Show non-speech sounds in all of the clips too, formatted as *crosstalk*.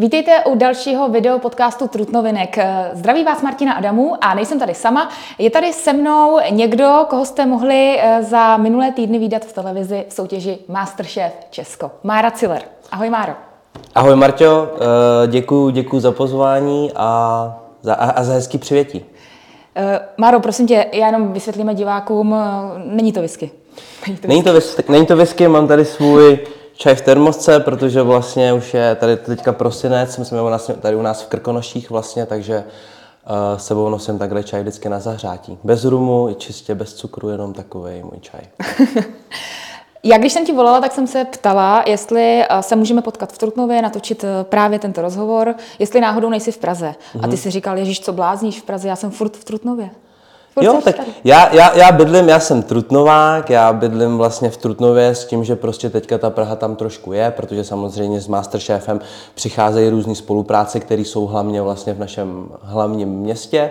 Vítejte u dalšího video podcastu Trutnovinek. Zdraví vás Martina Adamu a nejsem tady sama. Je tady se mnou někdo, koho jste mohli eh, za minulé týdny výdat v televizi v soutěži Masterchef Česko. Mára Ciller. Ahoj Máro. Ahoj Marťo, eh, děkuji děkuji za pozvání a za, a za hezký přivětí. Eh, Máro, prosím tě, já jenom vysvětlíme divákům, není to whisky. Není to whisky, není to whisky mám tady svůj čaj v termosce, protože vlastně už je tady teďka prosinec, my jsme tady u nás v Krkonoších vlastně, takže uh, sebou nosím takhle čaj vždycky na zahřátí. Bez rumu, i čistě bez cukru, jenom takový můj čaj. *laughs* Já když jsem ti volala, tak jsem se ptala, jestli eh, se můžeme potkat v Trutnově, natočit eh, právě tento rozhovor, jestli náhodou nejsi v Praze. Mm-hmm. A ty mhm. si říkal, Ježíš, co blázníš v Praze, já jsem furt v Trutnově. Jo, tak já, já, já bydlím, já jsem Trutnovák, já bydlím vlastně v Trutnově s tím, že prostě teďka ta Praha tam trošku je, protože samozřejmě s Masterchefem přicházejí různé spolupráce, které jsou hlavně vlastně v našem hlavním městě.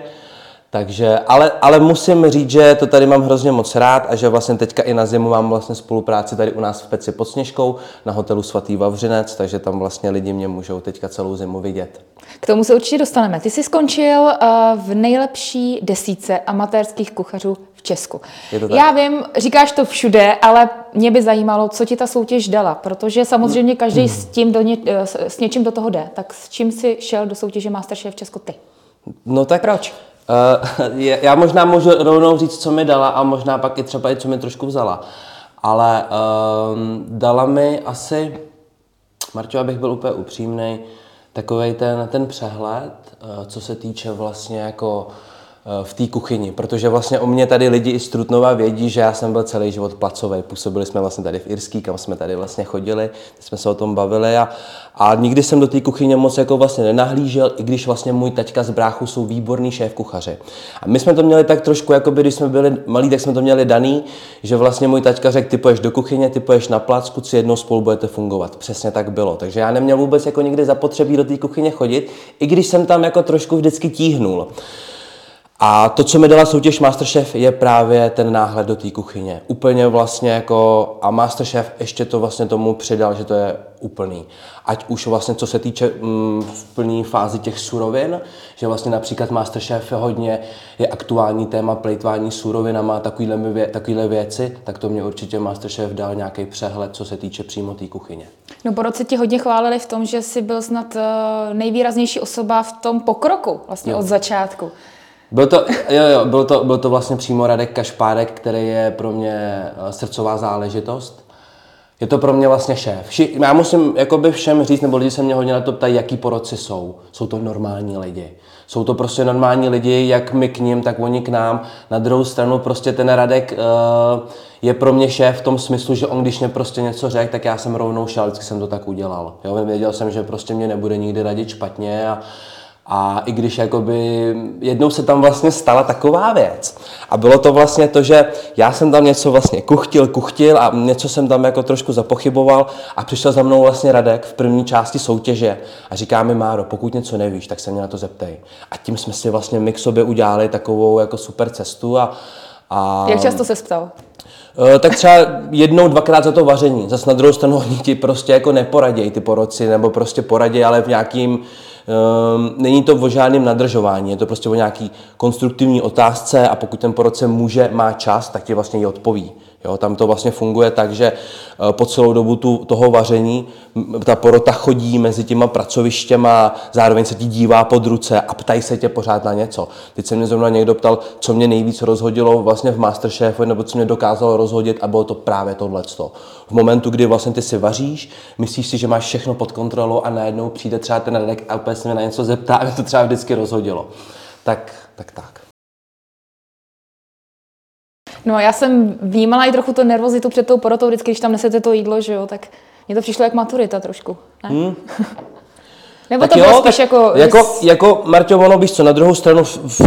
Takže, ale, ale musím říct, že to tady mám hrozně moc rád a že vlastně teďka i na zimu mám vlastně spolupráci tady u nás v Peci pod Sněžkou na hotelu Svatý Vavřinec, takže tam vlastně lidi mě můžou teďka celou zimu vidět. K tomu se určitě dostaneme. Ty jsi skončil uh, v nejlepší desíce amatérských kuchařů v Česku. Já vím, říkáš to všude, ale mě by zajímalo, co ti ta soutěž dala, protože samozřejmě každý s, tím do ně, eh, s něčím do toho jde. Tak s čím jsi šel do soutěže Masterchef Česko ty? No tak Proč? Uh, já možná můžu rovnou říct, co mi dala a možná pak i třeba i co mi trošku vzala. Ale uh, dala mi asi, Marťo, abych byl úplně upřímný, takový ten, ten přehled, uh, co se týče vlastně jako Eh, v té kuchyni, protože vlastně o mě tady lidi i z Trutnova vědí, že já jsem byl celý život placový. Působili jsme vlastně tady v Irský, kam jsme tady vlastně chodili, jsme se o tom bavili a, a nikdy jsem do té kuchyně moc jako vlastně nenahlížel, i když vlastně můj taťka z bráchu jsou výborný šéf kuchaři. A my jsme to měli tak trošku, jako by, když jsme byli malí, tak jsme to měli daný, že vlastně můj taťka řekl, ty poješ do kuchyně, ty poješ na placku, si jednou spolu budete fungovat. Přesně tak bylo. Takže já neměl vůbec jako nikdy zapotřebí do té kuchyně chodit, i když jsem tam jako trošku vždycky tíhnul. A to, co mi dala soutěž Masterchef, je právě ten náhled do té kuchyně. Úplně vlastně jako, a Masterchef ještě to vlastně tomu přidal, že to je úplný. Ať už vlastně co se týče mm, v plné fázi těch surovin, že vlastně například Masterchef je hodně je aktuální téma plejtvání surovinama, takovýhle, vě, takovýhle věci, tak to mě určitě Masterchef dal nějaký přehled, co se týče přímo té kuchyně. No po roce ti hodně chválili v tom, že jsi byl snad eh, nejvýraznější osoba v tom pokroku vlastně jo. od začátku. Byl to, jo, jo, byl to, byl to vlastně přímo Radek Kašpárek, který je pro mě eh, srdcová záležitost. Je to pro mě vlastně šéf. Já musím jakoby všem říct, nebo lidi se mě hodně na to ptají, jaký poroci jsou. Jsou to normální lidi. Jsou to prostě normální lidi, jak my k ním, tak oni k nám. Na druhou stranu prostě ten Radek uh, je pro mě šéf v tom smyslu, že on když mě prostě něco řekl, tak já jsem rovnou šel, vždycky jsem to tak udělal. Jo, věděl jsem, že prostě mě nebude nikdy radit špatně a, a i když jakoby jednou se tam vlastně stala taková věc. A bylo to vlastně to, že já jsem tam něco vlastně kuchtil, kuchtil a něco jsem tam jako trošku zapochyboval a přišel za mnou vlastně Radek v první části soutěže a říká mi Máro, pokud něco nevíš, tak se mě na to zeptej. A tím jsme si vlastně my k sobě udělali takovou jako super cestu a, a... Jak často se ptal? Eh, tak třeba jednou, dvakrát za to vaření. Zase na druhou stranu *laughs* oni ti prostě jako neporadějí ty poroci, nebo prostě poradí, ale v nějakým Um, není to o žádném nadržování, je to prostě o nějaký konstruktivní otázce a pokud ten porodce může, má čas, tak ti vlastně ji odpoví. Jo, tam to vlastně funguje tak, že eh, po celou dobu tu, toho vaření ta porota chodí mezi těma pracovištěma, zároveň se ti dívá pod ruce a ptají se tě pořád na něco. Teď se mě zrovna někdo ptal, co mě nejvíc rozhodilo vlastně v Masterchefu, nebo co mě dokázalo rozhodit a bylo to právě tohle. V momentu, kdy vlastně ty si vaříš, myslíš si, že máš všechno pod kontrolou a najednou přijde třeba ten redek a úplně se mě na něco zeptá a mě to třeba vždycky rozhodilo. Tak, tak, tak. No já jsem vnímala i trochu to nervozitu před tou porotou, vždycky, když tam nesete to jídlo, že jo, tak mně to přišlo jak maturita trošku. Ne? Hmm. *laughs* Nebo tak to jo, bylo spíš jako... Jako, jako Marťo, ono víš co, na druhou stranu v, v,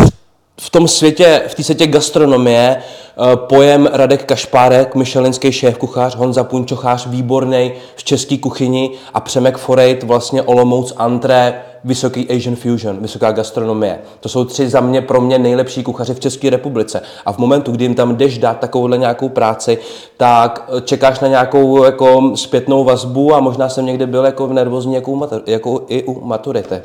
v tom světě, v té světě gastronomie, uh, pojem Radek Kašpárek, myšelinský šéf kuchař, Honza Punčochář, výborný v české kuchyni a Přemek Forejt, vlastně Olomouc Antré, vysoký Asian fusion, vysoká gastronomie. To jsou tři za mě pro mě nejlepší kuchaři v České republice. A v momentu, kdy jim tam jdeš dát takovouhle nějakou práci, tak eh, čekáš na nějakou jako zpětnou vazbu a možná jsem někde byl jako v nervózní jako, jako i u maturity.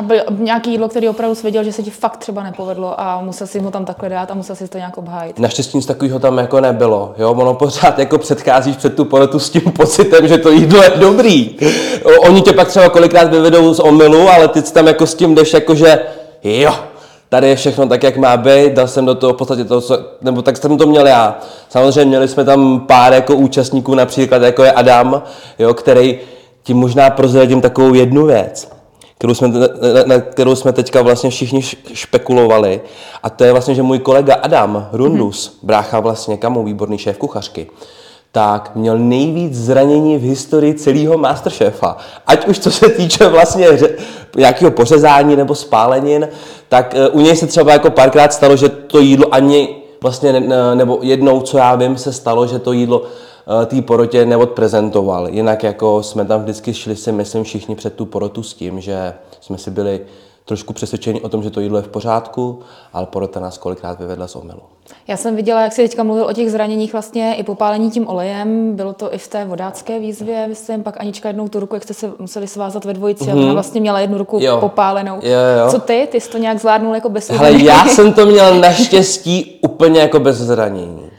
A byl nějaký jídlo, který opravdu věděl, že se ti fakt třeba nepovedlo a musel si ho tam takhle dát a musel si to nějak obhájit. Naštěstí nic takového tam jako nebylo. Jo? Ono pořád jako předcházíš před tu porotu s tím pocitem, že to jídlo je dobrý. Oni tě pak třeba kolikrát vyvedou z omylu, ale ty tam jako s tím jdeš jako, že jo, tady je všechno tak, jak má být, dal jsem do toho v podstatě to, co, nebo tak jsem to měl já. Samozřejmě měli jsme tam pár jako účastníků, například jako je Adam, jo, který ti možná prozradím takovou jednu věc kterou jsme, na, na kterou jsme teďka vlastně všichni špekulovali. A to je vlastně, že můj kolega Adam Rundus, mm-hmm. brácha vlastně kamu, výborný šéf kuchařky, tak měl nejvíc zranění v historii celého Masterchefa. Ať už co se týče vlastně nějakého pořezání nebo spálenin, tak uh, u něj se třeba jako párkrát stalo, že to jídlo ani vlastně, ne, nebo jednou, co já vím, se stalo, že to jídlo Eh, té porotě neodprezentoval. Jinak jako jsme tam vždycky šli si, myslím, všichni před tu porotu s tím, že jsme si byli trošku přesvědčeni o tom, že to jídlo je v pořádku, ale porota nás kolikrát vyvedla z omylu. Já jsem viděla, jak jsi teďka mluvil o těch zraněních vlastně i popálení tím olejem. Bylo to i v té vodácké výzvě, myslím, pak Anička jednou tu ruku, jak jste se museli svázat ve dvojici mm-hmm. a ona mhm. vlastně měla jednu ruku jo. popálenou. Jo, jo. Co ty? Ty jsi to nějak zvládnul jako bez Hele, já jsem to měl *laughs* naštěstí úplně jako bez zranění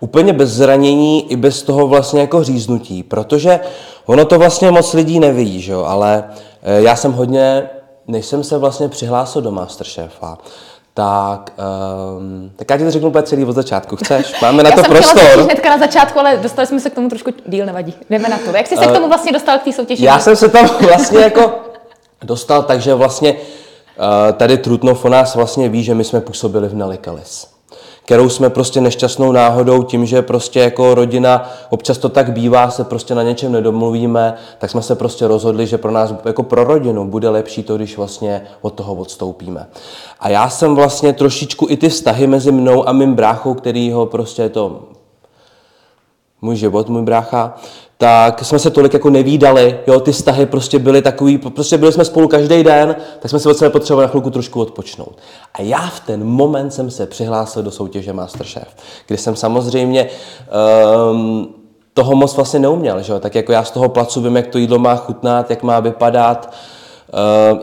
úplně bez zranění i bez toho vlastně jako říznutí, protože ono to vlastně moc lidí neví, že jo? ale eh, já jsem hodně, než jsem se vlastně přihlásil do Masterchefa, tak, um, tak já ti to řeknu úplně celý od začátku. Chceš? *laughs* Máme na to jsem prostor. Já hnedka na začátku, ale dostali jsme se k tomu trošku díl, nevadí. Jdeme na to. Jak jsi se uh, k tomu vlastně dostal k té soutěži? Já jsem se tam vlastně jako dostal, takže vlastně uh, tady Trutnov o nás vlastně ví, že my jsme působili v Nelikalis kterou jsme prostě nešťastnou náhodou tím, že prostě jako rodina, občas to tak bývá, se prostě na něčem nedomluvíme, tak jsme se prostě rozhodli, že pro nás jako pro rodinu bude lepší to, když vlastně od toho odstoupíme. A já jsem vlastně trošičku i ty vztahy mezi mnou a mým bráchou, který ho prostě to můj život, můj brácha, tak jsme se tolik jako nevídali, jo, ty vztahy prostě byly takový, prostě byli jsme spolu každý den, tak jsme si od sebe potřebovali na chvilku trošku odpočnout. A já v ten moment jsem se přihlásil do soutěže Masterchef, kdy jsem samozřejmě um, toho moc vlastně neuměl, že jo? tak jako já z toho placu vím, jak to jídlo má chutnat, jak má vypadat, uh,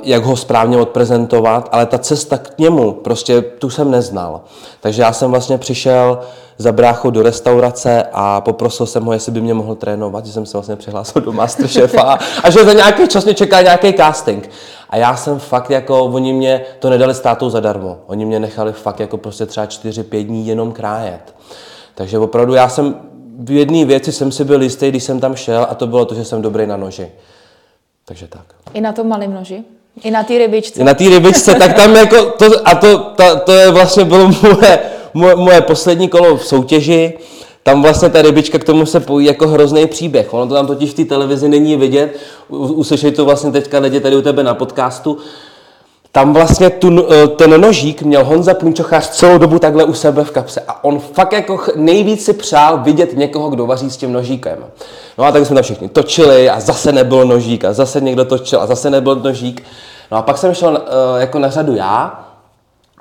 jak ho správně odprezentovat, ale ta cesta k němu, prostě tu jsem neznal. Takže já jsem vlastně přišel za bráchou do restaurace a poprosil jsem ho, jestli by mě mohl trénovat, že jsem se vlastně přihlásil do Masterchefa a že za nějaký čas mě čeká nějaký casting. A já jsem fakt jako, oni mě to nedali státou zadarmo. Oni mě nechali fakt jako prostě třeba 4-5 dní jenom krájet. Takže opravdu já jsem v jedné věci jsem si byl jistý, když jsem tam šel a to bylo to, že jsem dobrý na noži. Takže tak. I na tom malém noži? I na té rybičce? I na té rybičce, tak tam jako, to, a to, ta, to je vlastně bylo *laughs* moje, moje, moje poslední kolo v soutěži, tam vlastně ta rybička k tomu se pojí jako hrozný příběh. Ono to tam totiž v té televizi není vidět, uslyšej to vlastně teďka lidi tady u tebe na podcastu. Tam vlastně tu, eh, ten nožík měl Honza Plunčochář celou dobu takhle u sebe v kapse a on fakt jako nejvíc si přál vidět někoho, kdo vaří s tím nožíkem. No a tak jsme tam všichni točili a zase nebyl nožík a zase někdo točil a zase nebyl nožík. No a pak jsem šel uh, jako na řadu já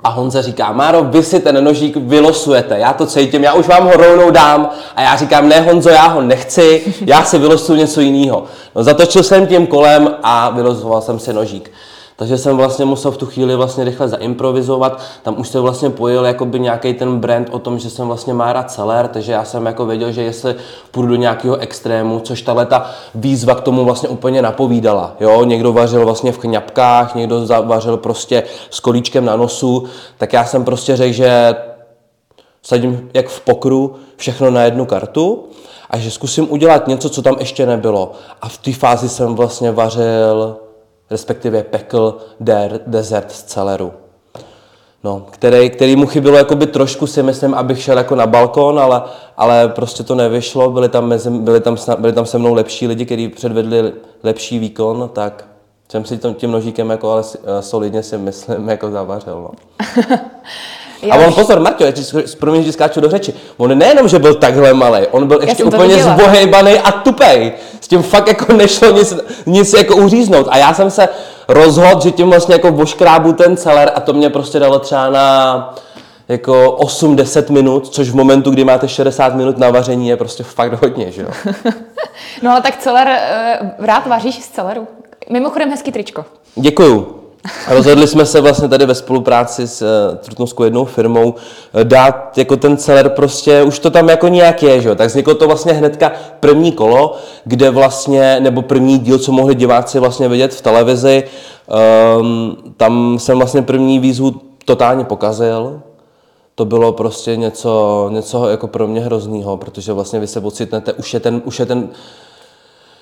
a Honza říká, Máro, vy si ten nožík vylosujete, já to cítím, já už vám ho rovnou dám. A já říkám, ne Honzo, já ho nechci, já si vylosuju něco jiného. No zatočil jsem tím kolem a vylosoval jsem si nožík. Takže jsem vlastně musel v tu chvíli vlastně rychle zaimprovizovat. Tam už se vlastně pojil jakoby nějaký ten brand o tom, že jsem vlastně Mára Celer, takže já jsem jako věděl, že jestli půjdu do nějakého extrému, což ta ta výzva k tomu vlastně úplně napovídala. Jo? Někdo vařil vlastně v kňapkách, někdo vařil prostě s kolíčkem na nosu, tak já jsem prostě řekl, že sadím jak v pokru všechno na jednu kartu a že zkusím udělat něco, co tam ještě nebylo. A v té fázi jsem vlastně vařil respektive pekl der, desert z celeru. No, který, který mu chybilo jakoby trošku si myslím, abych šel jako na balkon, ale, ale prostě to nevyšlo, byli tam, mezi, byli, tam, byli tam se mnou lepší lidi, kteří předvedli lepší výkon, tak jsem si tím nožíkem jako ale solidně si myslím jako zavařil. No. *laughs* A on pozor, Marťo, já ti, promiň, že skáču do řeči. On nejenom, že byl takhle malý, on byl ještě úplně zbohejbaný a tupej. S tím fakt jako nešlo nic, nic jako uříznout. A já jsem se rozhod, že tím vlastně jako voškrábu ten celer a to mě prostě dalo třeba na jako 8-10 minut, což v momentu, kdy máte 60 minut na vaření, je prostě fakt hodně, že jo? *laughs* no ale tak celer, uh, rád vaříš z celeru. Mimochodem hezký tričko. Děkuju. Rozhodli jsme se vlastně tady ve spolupráci s uh, Trutnovskou jednou firmou uh, dát jako ten celer prostě, už to tam jako nějak je, že jo? Tak vzniklo to vlastně hnedka první kolo, kde vlastně, nebo první díl, co mohli diváci vlastně vidět v televizi, um, tam jsem vlastně první výzvu totálně pokazil, to bylo prostě něco, něco jako pro mě hroznýho, protože vlastně vy se ocitnete, už je ten, už je ten,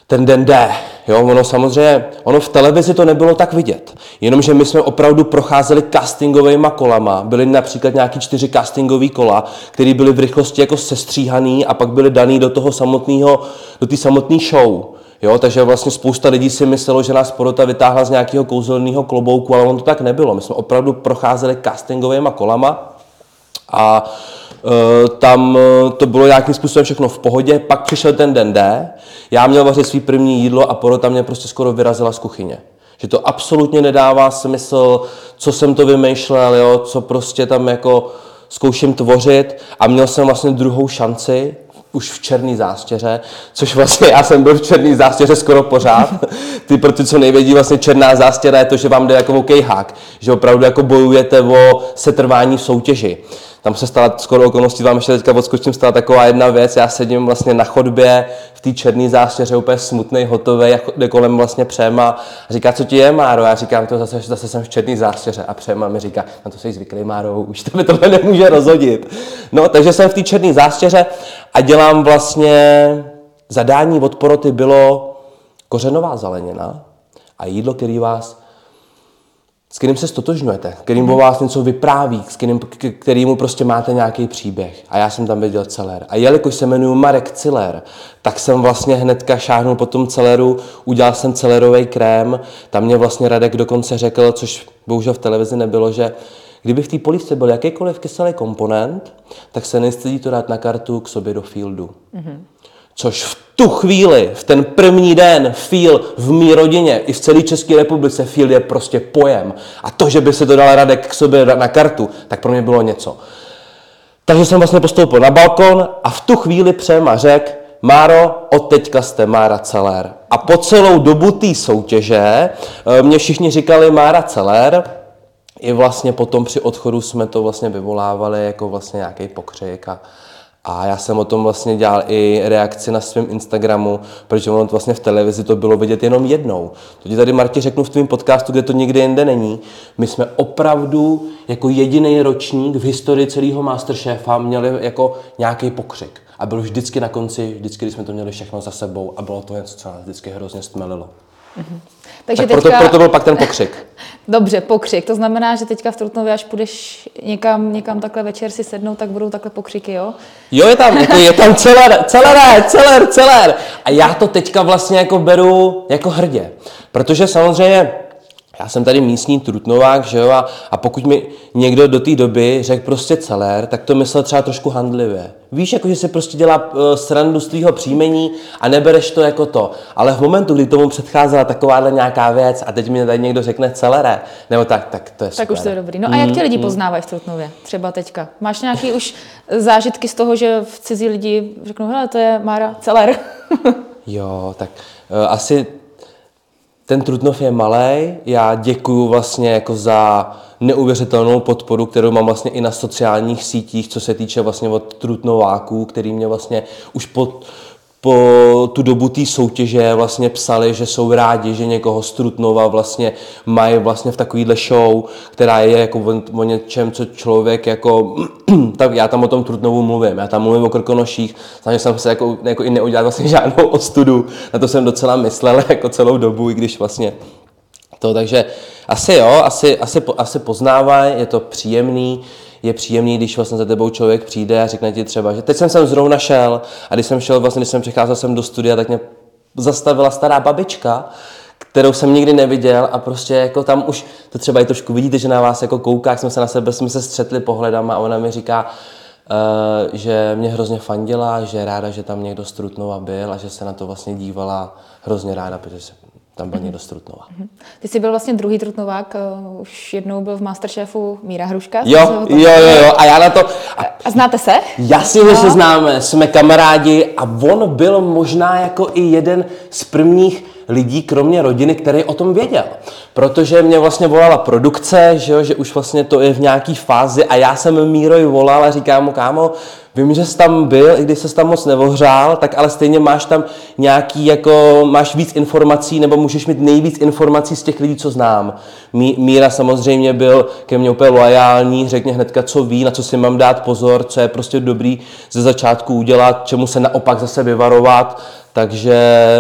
ten den jde. Jo, ono samozřejmě, ono v televizi to nebylo tak vidět. Jenomže my jsme opravdu procházeli castingovými kolama. Byly například nějaký čtyři castingové kola, které byly v rychlosti jako sestříhaný a pak byly daný do toho samotného, do té samotné show. Jo, takže vlastně spousta lidí si myslelo, že nás porota vytáhla z nějakého kouzelného klobouku, ale on to tak nebylo. My jsme opravdu procházeli castingovými kolama a e, tam e, to bylo nějakým způsobem všechno v pohodě, pak přišel ten den D, já měl vařit svý první jídlo a porota mě prostě skoro vyrazila z kuchyně. Že to absolutně nedává smysl, co jsem to vymýšlel, jo, co prostě tam jako zkouším tvořit a měl jsem vlastně druhou šanci, už v černý zástěře, což vlastně já jsem byl v černý zástěře skoro pořád. *laughs* Ty pro ty, co nevědí, vlastně černá zástěra je to, že vám jde jako okejhák, že opravdu jako bojujete o setrvání soutěži. Tam se stala skoro okolností, vám ještě teďka odskočím, stala taková jedna věc, já sedím vlastně na chodbě v té černé zástěře, úplně smutný, hotový, jde kolem vlastně Přema a říká, co ti je, Máro? Já říkám, to zase, zase jsem v černé zástěře a Přema mi říká, na to jsi zvyklý, Máro, už tebe tohle nemůže rozhodit. No, takže jsem v té černé zástěře a dělám vlastně, zadání od poroty bylo kořenová zelenina a jídlo, který vás s kterým se stotožňujete, kterým o vás něco vypráví, s kterým, kterýmu prostě máte nějaký příběh. A já jsem tam viděl celer. A jelikož se jmenuji Marek Ciller, tak jsem vlastně hnedka šáhnul po tom celeru, udělal jsem celerový krém, tam mě vlastně Radek dokonce řekl, což bohužel v televizi nebylo, že kdyby v té polívce byl jakýkoliv kyselý komponent, tak se nestydí to dát na kartu k sobě do fieldu. Mm-hmm. Což v tu chvíli, v ten první den, feel v mý rodině i v celé České republice, feel je prostě pojem. A to, že by se to dal Radek k sobě na kartu, tak pro mě bylo něco. Takže jsem vlastně postoupil na balkon a v tu chvíli Přema řekl, Máro, od teďka jste Mára Celer. A po celou dobu té soutěže eh, mě všichni říkali Mára Celer, i vlastně potom při odchodu jsme to vlastně vyvolávali jako vlastně nějaký pokřik a, a já jsem o tom vlastně dělal i reakci na svém Instagramu, protože ono vlastně v televizi to bylo vidět jenom jednou. To ti tady, Marti, řeknu v tvém podcastu, kde to nikdy jinde není. My jsme opravdu jako jediný ročník v historii celého Masterchefa měli jako nějaký pokřik. A byl vždycky na konci, vždycky, když jsme to měli všechno za sebou a bylo to něco, co nás vždycky hrozně stmelilo. Mm-hmm. Takže tak teďka... proto, proto byl pak ten pokřik. *laughs* Dobře, pokřik. To znamená, že teďka v Trutnově, až půjdeš někam, někam takhle večer si sednout, tak budou takhle pokřiky, jo? Jo, je tam, jako je tam *laughs* celer, celer, celer, celer. A já to teďka vlastně jako beru jako hrdě. Protože samozřejmě já jsem tady místní trutnovák, že jo, a, a pokud mi někdo do té doby řekl prostě celer, tak to myslel třeba trošku handlivě. Víš, jako že se prostě dělá uh, srandu z tvýho příjmení a nebereš to jako to. Ale v momentu, kdy tomu předcházela takováhle nějaká věc a teď mi tady někdo řekne celere, nebo tak, tak to je super. Tak už to je dobrý. No a jak tě lidi mm, poznávají v Trutnově? Třeba teďka. Máš nějaký už zážitky z toho, že v cizí lidi řeknou, hele, to je Mára Celer. *laughs* jo, tak uh, asi ten Trutnov je malý. Já děkuju vlastně jako za neuvěřitelnou podporu, kterou mám vlastně i na sociálních sítích, co se týče vlastně od Trutnováků, který mě vlastně už pod, po tu dobu té soutěže vlastně psali, že jsou rádi, že někoho z Trutnova vlastně mají vlastně v takovýhle show, která je jako o, něčem, co člověk jako, *clears throat* tak já tam o tom Trutnovu mluvím, já tam mluvím o Krkonoších, samozřejmě jsem se jako, jako i neudělal vlastně *laughs* žádnou ostudu, na to jsem docela myslel *laughs* jako celou dobu, i když vlastně to, takže asi jo, asi, asi, asi poznávají, je to příjemný, je příjemný, když vlastně za tebou člověk přijde a řekne ti třeba, že teď jsem sem zrovna šel a když jsem šel, vlastně, když jsem přicházel sem do studia, tak mě zastavila stará babička, kterou jsem nikdy neviděl a prostě jako tam už to třeba i trošku vidíte, že na vás jako kouká, jak jsme se na sebe, jsme se střetli pohledama a ona mi říká, Uh, že mě hrozně fandila, že je ráda, že tam někdo z Trutnova byl a že se na to vlastně dívala hrozně ráda, protože tam byl někdo z Trutnova. Mhm. Ty jsi byl vlastně druhý Trutnovák, uh, už jednou byl v Masterchefu Míra Hruška. Jo, jo, jo, jo, a já na to... A, a znáte se? Jasně, že se známe, jsme kamarádi a on byl možná jako i jeden z prvních lidí, kromě rodiny, který o tom věděl. Protože mě vlastně volala produkce, že, jo, že už vlastně to je v nějaký fázi a já jsem Míroj volal a říkám mu, kámo, vím, že jsi tam byl, i když jsi tam moc nevohřál, tak ale stejně máš tam nějaký, jako máš víc informací, nebo můžeš mít nejvíc informací z těch lidí, co znám. Mí, Míra samozřejmě byl ke mně úplně loajální, řekně hnedka, co ví, na co si mám dát pozor, co je prostě dobrý ze začátku udělat, čemu se naopak zase vyvarovat, takže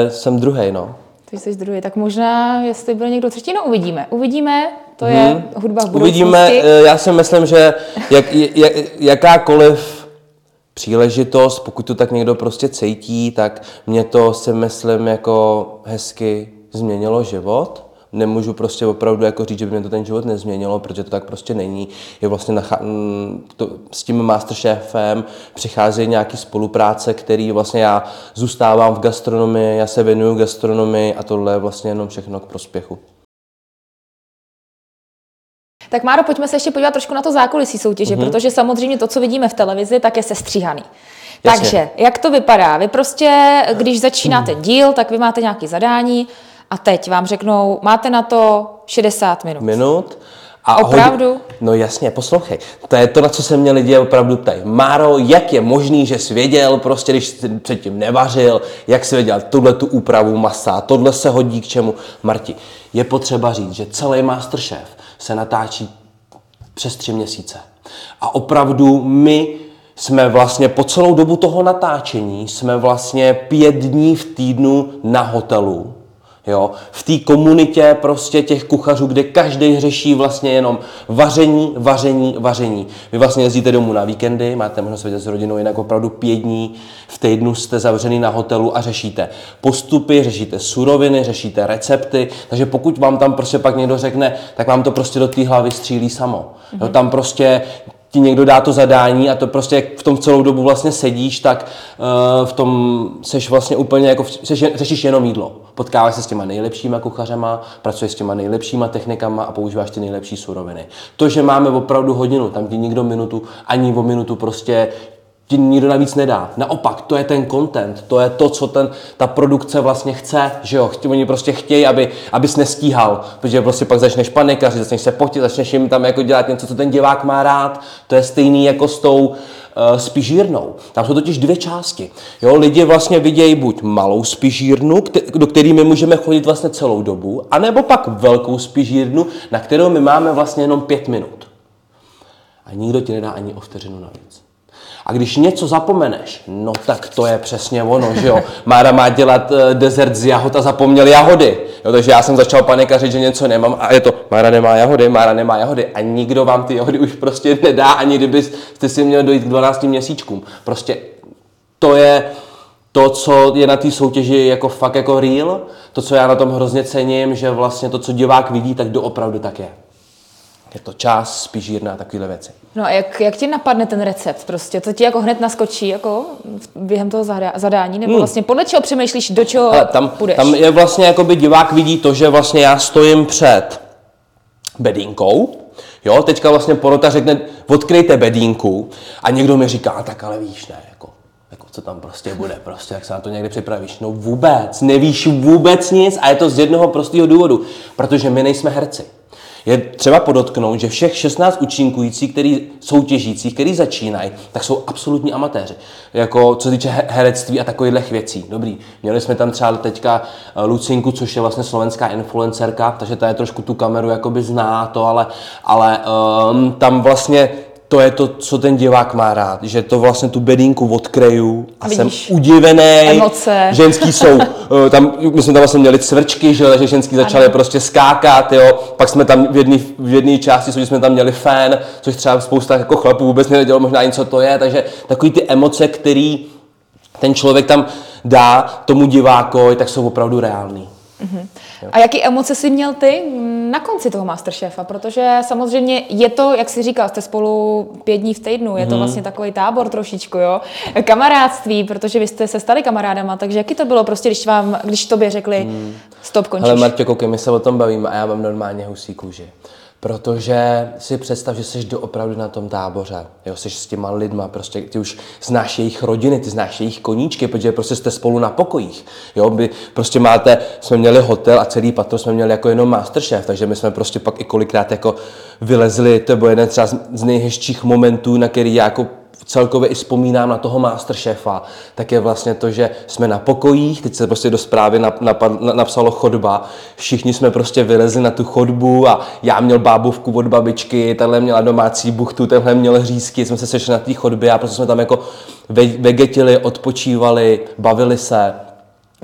jsem druhý, no. Ty jsi druhý, tak možná, jestli byl někdo třetí, no uvidíme. Uvidíme, to je hmm. hudba v budoucnosti. Uvidíme, eh, já si myslím, že jak, jak, jakákoliv příležitost, pokud to tak někdo prostě cítí, tak mě to si myslím jako hezky změnilo život nemůžu prostě opravdu jako říct, že by mě to ten život nezměnilo, protože to tak prostě není. Je vlastně nacha- to, s tím Masterchefem přichází nějaký spolupráce, který vlastně já zůstávám v gastronomii, já se věnuju gastronomii a tohle je vlastně jenom všechno k prospěchu. Tak Máro, pojďme se ještě podívat trošku na to zákulisí soutěže, mm-hmm. protože samozřejmě to, co vidíme v televizi, tak je sestříhaný. Jasně. Takže, jak to vypadá? Vy prostě, když začínáte díl, tak vy máte nějaké zadání, a teď vám řeknou, máte na to 60 minut. Minut. A opravdu? Hodin... No jasně, poslouchej. To je to, na co se mě lidi opravdu ptají. Máro, jak je možný, že jsi věděl, prostě když jsi předtím nevařil, jak jsi věděl tuhle tu úpravu masa, tohle se hodí k čemu. Marti, je potřeba říct, že celý Masterchef se natáčí přes tři měsíce. A opravdu my jsme vlastně po celou dobu toho natáčení, jsme vlastně pět dní v týdnu na hotelu Jo? V té komunitě prostě těch kuchařů, kde každý řeší vlastně jenom vaření, vaření, vaření. Vy vlastně jezdíte domů na víkendy, máte možnost vidět s rodinou, jinak opravdu pět dní v týdnu jste zavřený na hotelu a řešíte postupy, řešíte suroviny, řešíte recepty, takže pokud vám tam prostě pak někdo řekne, tak vám to prostě do té hlavy střílí samo. Jo, tam prostě ti někdo dá to zadání a to prostě jak v tom celou dobu vlastně sedíš, tak uh, v tom seš vlastně úplně jako, seš, řešíš jenom jídlo. Potkáváš se s těma nejlepšíma kuchařema, pracuješ s těma nejlepšíma technikama a používáš ty nejlepší suroviny. To, že máme opravdu hodinu, tam ti nikdo minutu, ani o minutu prostě ti nikdo navíc nedá. Naopak, to je ten content, to je to, co ten, ta produkce vlastně chce, že jo, oni prostě chtějí, aby, abys nestíhal, protože prostě pak začneš panikařit, začneš se potit, začneš jim tam jako dělat něco, co ten divák má rád, to je stejný jako s tou uh, spižírnou. Tam jsou totiž dvě části. Jo, lidi vlastně vidějí buď malou spižírnu, do které my můžeme chodit vlastně celou dobu, anebo pak velkou spižírnu, na kterou my máme vlastně jenom pět minut. A nikdo ti nedá ani o vteřinu navíc. A když něco zapomeneš, no tak to je přesně ono, že jo. Mára má dělat uh, dezert z jahod a zapomněl jahody. Jo, takže já jsem začal panikařit, že něco nemám a je to, Mára nemá jahody, Mára nemá jahody a nikdo vám ty jahody už prostě nedá, ani kdybyste si měl dojít k 12 měsíčkům. Prostě to je to, co je na té soutěži jako fakt jako real, to, co já na tom hrozně cením, že vlastně to, co divák vidí, tak doopravdy tak je je to čas, spíš a takovéhle věci. No a jak, jak ti napadne ten recept prostě? To ti jako hned naskočí jako během toho zadání? Nebo hmm. vlastně podle čeho přemýšlíš, do čeho Ale tam, půjdeš? Tam je vlastně, jako by divák vidí to, že vlastně já stojím před bedínkou, jo, teďka vlastně porota řekne, odkryjte bedínku a někdo mi říká, tak ale víš, ne, jako, jako co tam prostě bude, prostě jak se na to někdy připravíš. No vůbec, nevíš vůbec nic a je to z jednoho prostého důvodu, protože my nejsme herci. Je třeba podotknout, že všech 16 účinkujících, který soutěžících, který začínají, tak jsou absolutní amatéři. Jako co se týče herectví a takových věcí. Dobrý. Měli jsme tam třeba teďka eh, Lucinku, což je vlastně slovenská influencerka, takže ta je trošku tu kameru jakoby zná to, ale, ale um, tam vlastně to je to, co ten divák má rád, že to vlastně tu bedínku odkreju a Vidíš, jsem udivený. Emoce. *laughs* Ženský jsou, eh, tam, my jsme tam vlastně měli cvrčky, že, že ženský začaly prostě skákat, jo. Pak jsme tam v jedné v jedný části, což jsme tam měli fén, což třeba spousta jako chlapů vůbec nevědělo možná ani, co to je, takže takový ty emoce, který ten člověk tam dá tomu divákovi, tak jsou opravdu reální. Mm-hmm. A jaký emoce jsi měl ty na konci toho Masterchefa? Protože samozřejmě je to, jak jsi říkal, jste spolu pět dní v týdnu, je to mm-hmm. vlastně takový tábor trošičku, jo? Kamarádství, protože vy jste se stali kamarádama, takže jaký to bylo prostě, když vám, když tobě řekli, mm. Stop, končíš. Ale Martě, koukej, my se o tom bavíme a já mám normálně husí kůži. Protože si představ, že jsi doopravdy na tom táboře, jo, jsi s těma lidma, prostě ty už znáš jejich rodiny, ty znáš jejich koníčky, protože prostě jste spolu na pokojích, jo, by prostě máte, jsme měli hotel a celý patro jsme měli jako jenom Masterchef, takže my jsme prostě pak i kolikrát jako vylezli, to byl jeden třeba z nejhezčích momentů, na který já jako celkově i vzpomínám na toho masterchefa, tak je vlastně to, že jsme na pokojích, teď se prostě do zprávy napad, napsalo chodba, všichni jsme prostě vylezli na tu chodbu a já měl bábovku od babičky, tenhle měla domácí buchtu, tenhle měl hřízky, jsme se sešli na té chodbě a prostě jsme tam jako vegetili, odpočívali, bavili se.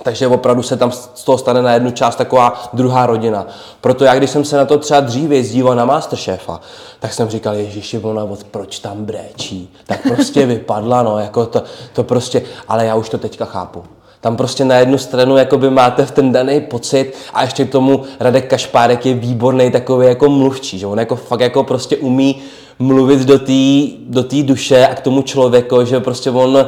Takže opravdu se tam z toho stane na jednu část taková druhá rodina. Proto já, když jsem se na to třeba dříve zdíval na Masterchefa, tak jsem říkal, Ježíši, ona od proč tam bréčí? Tak prostě vypadla, no, jako to, to prostě, ale já už to teďka chápu. Tam prostě na jednu stranu jakoby máte v ten daný pocit a ještě k tomu Radek Kašpárek je výborný takový jako mluvčí, že on jako fakt jako prostě umí mluvit do té do tý duše a k tomu člověku, že prostě on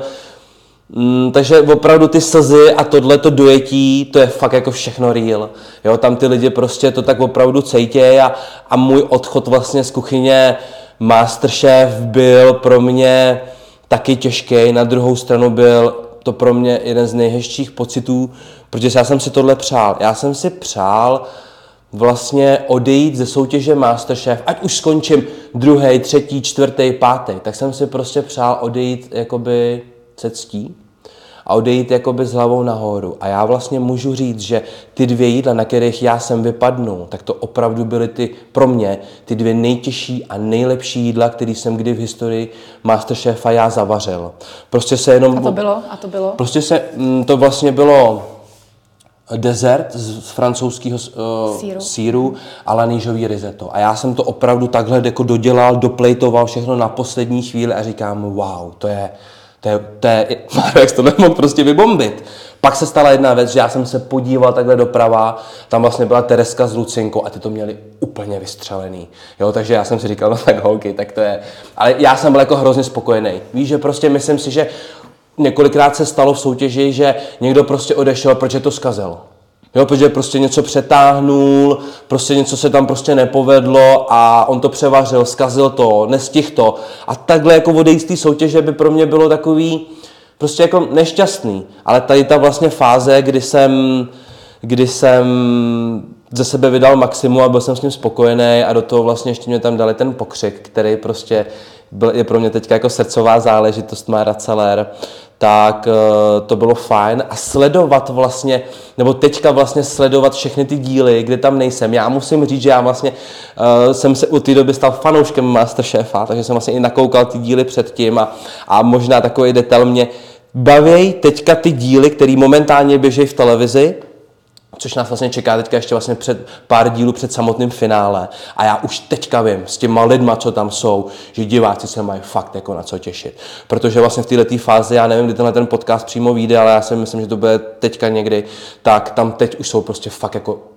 Mm, takže opravdu ty slzy a tohle to dojetí, to je fakt jako všechno real. Jo, tam ty lidi prostě to tak opravdu cejtějí a, a můj odchod vlastně z kuchyně Masterchef byl pro mě taky těžký. Na druhou stranu byl to pro mě jeden z nejhezčích pocitů, protože já jsem si tohle přál. Já jsem si přál vlastně odejít ze soutěže Masterchef, ať už skončím druhý, třetí, čtvrtý, pátý, tak jsem si prostě přál odejít jakoby se ctí a odejít jakoby s hlavou nahoru. A já vlastně můžu říct, že ty dvě jídla, na kterých já jsem vypadnul, tak to opravdu byly ty pro mě ty dvě nejtěžší a nejlepší jídla, které jsem kdy v historii Masterchefa já zavařil. Prostě se jenom... A to bylo? A to bylo? Prostě se, mm, to vlastně bylo dezert z francouzského uh, síru. síru a lanížový risotto. A já jsem to opravdu takhle jako dodělal, doplejtoval všechno na poslední chvíli a říkám, wow, to je, to je, to je, *laughs* jak to nemohl prostě vybombit. Pak se stala jedna věc, že já jsem se podíval takhle doprava, tam vlastně byla Tereska s Lucinkou a ty to měli úplně vystřelený. Jo, takže já jsem si říkal, *laughs* no tak holky, tak to je. Ale já jsem byl jako hrozně spokojený. Víš, že prostě myslím si, že několikrát se stalo v soutěži, že někdo prostě odešel, protože to skazil. Jo, protože prostě něco přetáhnul, prostě něco se tam prostě nepovedlo a on to převařil, zkazil to, nestih to. A takhle jako odejít z té soutěže by pro mě bylo takový prostě jako nešťastný. Ale tady ta vlastně fáze, kdy jsem, kdy jsem ze sebe vydal maximum a byl jsem s ním spokojený a do toho vlastně ještě mě tam dali ten pokřik, který prostě byl, je pro mě teď jako srdcová záležitost, má Raceler, tak uh, to bylo fajn a sledovat vlastně, nebo teďka vlastně sledovat všechny ty díly, kde tam nejsem. Já musím říct, že já vlastně uh, jsem se u té doby stal fanouškem Masterchefa, takže jsem vlastně i nakoukal ty díly předtím a, a možná takový detail mě baví teďka ty díly, které momentálně běží v televizi, což nás vlastně čeká teďka ještě vlastně před pár dílů před samotným finále. A já už teďka vím s těma lidma, co tam jsou, že diváci se mají fakt jako na co těšit. Protože vlastně v této fázi, já nevím, kdy tenhle ten podcast přímo vyjde, ale já si myslím, že to bude teďka někdy, tak tam teď už jsou prostě fakt jako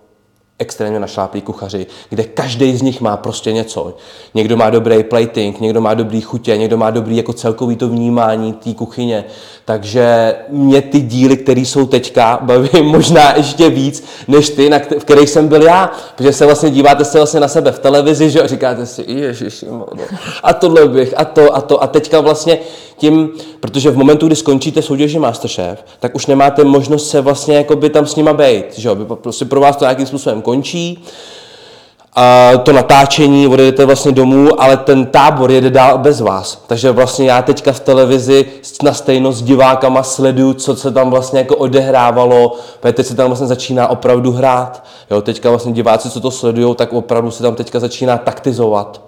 extrémně našláplí kuchaři, kde každý z nich má prostě něco. Někdo má dobrý plating, někdo má dobrý chutě, někdo má dobrý jako celkový to vnímání té kuchyně. Takže mě ty díly, které jsou teďka, *laughs* baví možná ještě víc, než ty, na v kterých jsem byl já. Protože se vlastně díváte se vlastně na sebe v televizi, že říkáte si, ježiši, a tohle bych, a to, a to. A teďka vlastně tím, protože v momentu, kdy skončíte soutěži Masterchef, tak už nemáte možnost se vlastně jakoby tam s nima být, že jo? Prostě pro vás to nějakým způsobem končí, a to natáčení, odjedete vlastně domů, ale ten tábor jede dál bez vás. Takže vlastně já teďka v televizi na stejno s divákama sleduju, co se tam vlastně jako odehrávalo, protože teď se tam vlastně začíná opravdu hrát. Jo, teďka vlastně diváci, co to sledují, tak opravdu se tam teďka začíná taktizovat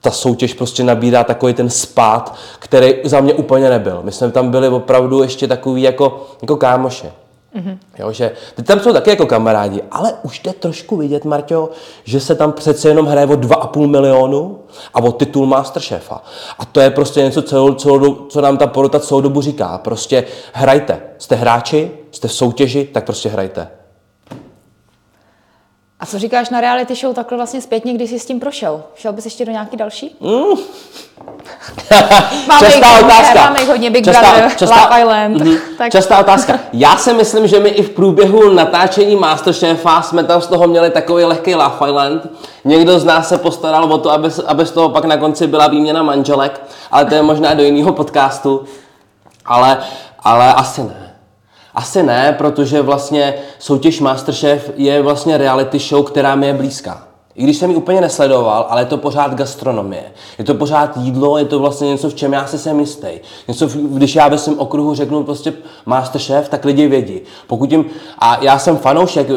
ta soutěž prostě nabírá takový ten spát, který za mě úplně nebyl. My jsme tam byli opravdu ještě takový jako, jako kámoše. Mm-hmm. Jo, že teď tam jsou taky jako kamarádi, ale už jde trošku vidět, Marťo, že se tam přece jenom hraje o 2,5 milionu a o titul Masterchefa. A to je prostě něco, celou, celou, co nám ta porota celou dobu říká. Prostě hrajte. Jste hráči, jste v soutěži, tak prostě hrajte. A co říkáš na reality show takhle vlastně zpětně, když jsi s tím prošel? Šel bys ještě do nějaký další? Mm. *laughs* máme častá jich, otázka. Máme jich hodně, Big častá, Brother, častá, Love Island. Mm, *laughs* tak. Častá otázka. Já si myslím, že my i v průběhu natáčení Masterchefa jsme tam z toho měli takový lehký Love Island. Někdo z nás se postaral o to, aby, aby z toho pak na konci byla výměna manželek, ale to je možná do jiného podcastu. Ale, ale asi ne. Asi ne, protože vlastně soutěž Masterchef je vlastně reality show, která mi je blízká. I když jsem ji úplně nesledoval, ale je to pořád gastronomie. Je to pořád jídlo, je to vlastně něco, v čem já si jsem jistý. Něco, když já ve svém okruhu řeknu prostě Masterchef, tak lidi vědí. Pokud jim, a já jsem fanoušek eh,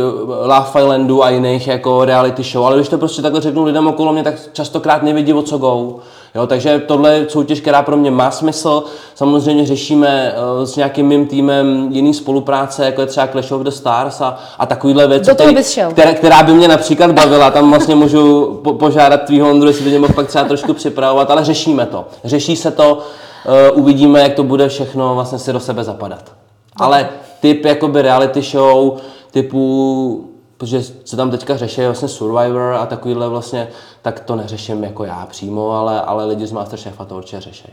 Love Islandu a jiných jako reality show, ale když to prostě takhle řeknu lidem okolo mě, tak častokrát nevědí, o co go. Jo, takže tohle je soutěž, která pro mě má smysl. Samozřejmě řešíme uh, s nějakým mým týmem jiný spolupráce, jako je třeba Clash of the Stars a, a takovýhle věci, který, která, která by mě například bavila. Tam vlastně můžu po, požádat tvýho Ondru, jestli by mě mohl pak třeba trošku připravovat, ale řešíme to. Řeší se to, uh, uvidíme, jak to bude všechno vlastně si do sebe zapadat. Ale typ jakoby reality show, typu protože se tam teďka řeší vlastně Survivor a takovýhle vlastně, tak to neřeším jako já přímo, ale, ale lidi z Masterchefa to určitě řeší.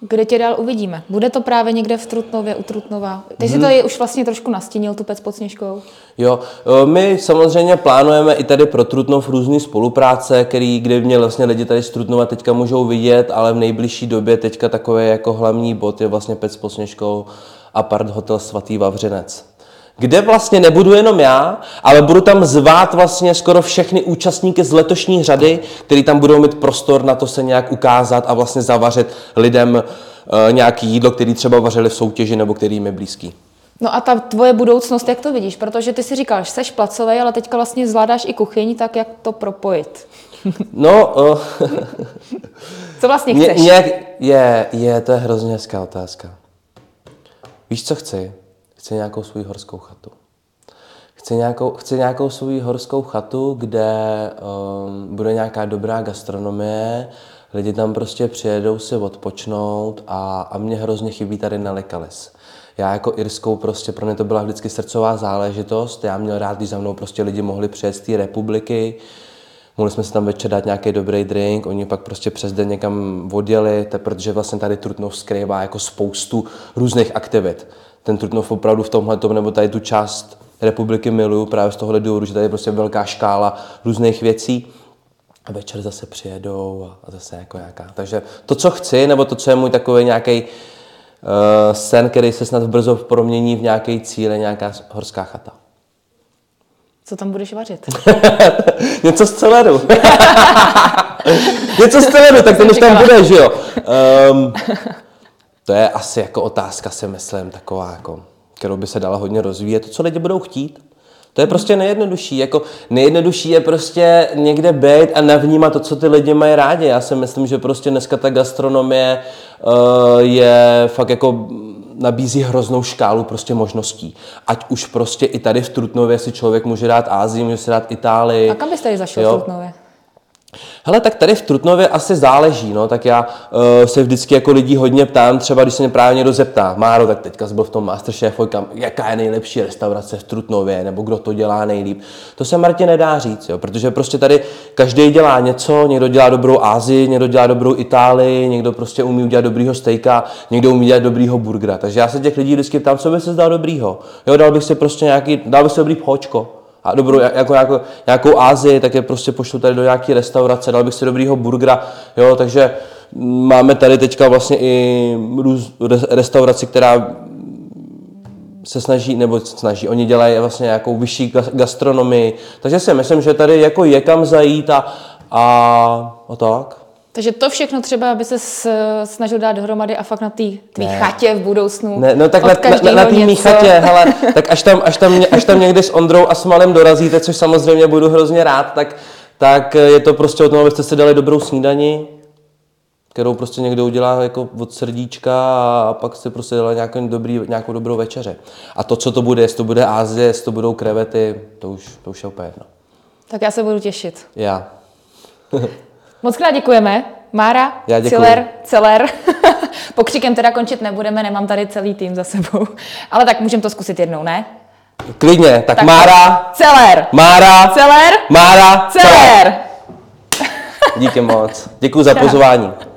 Kde tě dál uvidíme? Bude to právě někde v Trutnově, u Trutnova? Ty hmm. si to je už vlastně trošku nastínil, tu pec pod Sněžkou. Jo, my samozřejmě plánujeme i tady pro Trutnov různé spolupráce, který, kde mě vlastně lidi tady z Trutnova teďka můžou vidět, ale v nejbližší době teďka takový jako hlavní bod je vlastně pec pod Sněžkou Apart Hotel Svatý Vavřinec. Kde vlastně nebudu jenom já, ale budu tam zvát vlastně skoro všechny účastníky z letošní řady, který tam budou mít prostor na to se nějak ukázat a vlastně zavařit lidem uh, nějaký jídlo, který třeba vařili v soutěži nebo který jim je blízký. No a ta tvoje budoucnost, jak to vidíš? Protože ty si říkáš, seš placový, ale teďka vlastně zvládáš i kuchyň, tak jak to propojit? No, uh, co vlastně chceš? Ně, nějak, je, je, to je hrozně hezká otázka. Víš, co chci? Chci nějakou svou horskou chatu. Chci nějakou, chci nějakou svou horskou chatu, kde um, bude nějaká dobrá gastronomie, lidi tam prostě přijedou si odpočnout a, a mě hrozně chybí tady Nelikalis. Já jako Irskou prostě, pro mě to byla vždycky srdcová záležitost. Já měl rád, když za mnou prostě lidi mohli přijet z té republiky, mohli jsme si tam večer dát nějaký dobrý drink, oni pak prostě přes den někam odjeli, protože vlastně tady Trutnov skrývá jako spoustu různých aktivit ten Trutnov opravdu v tomhle nebo tady tu část republiky miluju právě z tohohle důvodu, že tady je prostě velká škála různých věcí a večer zase přijedou a, zase jako nějaká. Takže to, co chci, nebo to, co je můj takový nějaký uh, sen, který se snad brzo promění v nějaký cíl, je nějaká horská chata. Co tam budeš vařit? *laughs* Něco z celeru. Něco z celeru, *laughs* tak ten už tam bude, že jo. Um, to je asi jako otázka, si myslím, taková, jako, kterou by se dala hodně rozvíjet. To, co lidi budou chtít, to je prostě nejjednodušší. Jako nejjednodušší je prostě někde být a navnímat to, co ty lidi mají rádi. Já si myslím, že prostě dneska ta gastronomie uh, je fakt jako nabízí hroznou škálu prostě možností. Ať už prostě i tady v Trutnově si člověk může dát Ázii, může si dát Itálii. A kam byste tady zašel v Trutnově? Hele, tak tady v Trutnově asi záleží, no, tak já uh, se vždycky jako lidí hodně ptám, třeba když se mě právě někdo zeptá, Máro, tak teďka jsi byl v tom Masterchefu, kam, jaká je nejlepší restaurace v Trutnově, nebo kdo to dělá nejlíp. To se Martě nedá říct, jo, protože prostě tady každý dělá něco, někdo dělá dobrou Ázii, někdo dělá dobrou Itálii, někdo prostě umí udělat dobrýho stejka, někdo umí dělat dobrýho burgera. Takže já se těch lidí vždycky ptám, co by se zdal dobrýho. Jo, dal bych si prostě nějaký, dal bych si dobrý hočko a dobrou, jako, jako, nějakou Ázii, tak je prostě pošlu tady do nějaké restaurace, dal bych si dobrýho burgera, jo, takže máme tady teďka vlastně i růz, restauraci, která se snaží, nebo snaží, oni dělají vlastně nějakou vyšší gastronomii, takže si myslím, že tady jako je kam zajít a, a, a tak. Takže to všechno třeba, aby se snažil dát dohromady a fakt na té tvý ne. chatě v budoucnu. Ne, no tak na, na, na té mý chatě, *laughs* hele, tak až tam, až, tam, až tam někdy s Ondrou a s Malem dorazíte, což samozřejmě budu hrozně rád, tak, tak je to prostě o tom, abyste si dali dobrou snídani, kterou prostě někdo udělá jako od srdíčka a pak si prostě dala nějakou, dobrý, nějakou dobrou večeře. A to, co to bude, jestli to bude Ázie, jestli to budou krevety, to už, to už je úplně jedno. Tak já se budu těšit. Já. *laughs* Moc krát děkujeme. Mára, Já Celer, Celer. *laughs* Pokřikem teda končit nebudeme, nemám tady celý tým za sebou. *laughs* Ale tak můžeme to zkusit jednou, ne? Klidně, tak, tak Mára, Celer, Mára, Celer, Mára, Celer. Celer. Díky moc. Děkuji za pozvání. *laughs*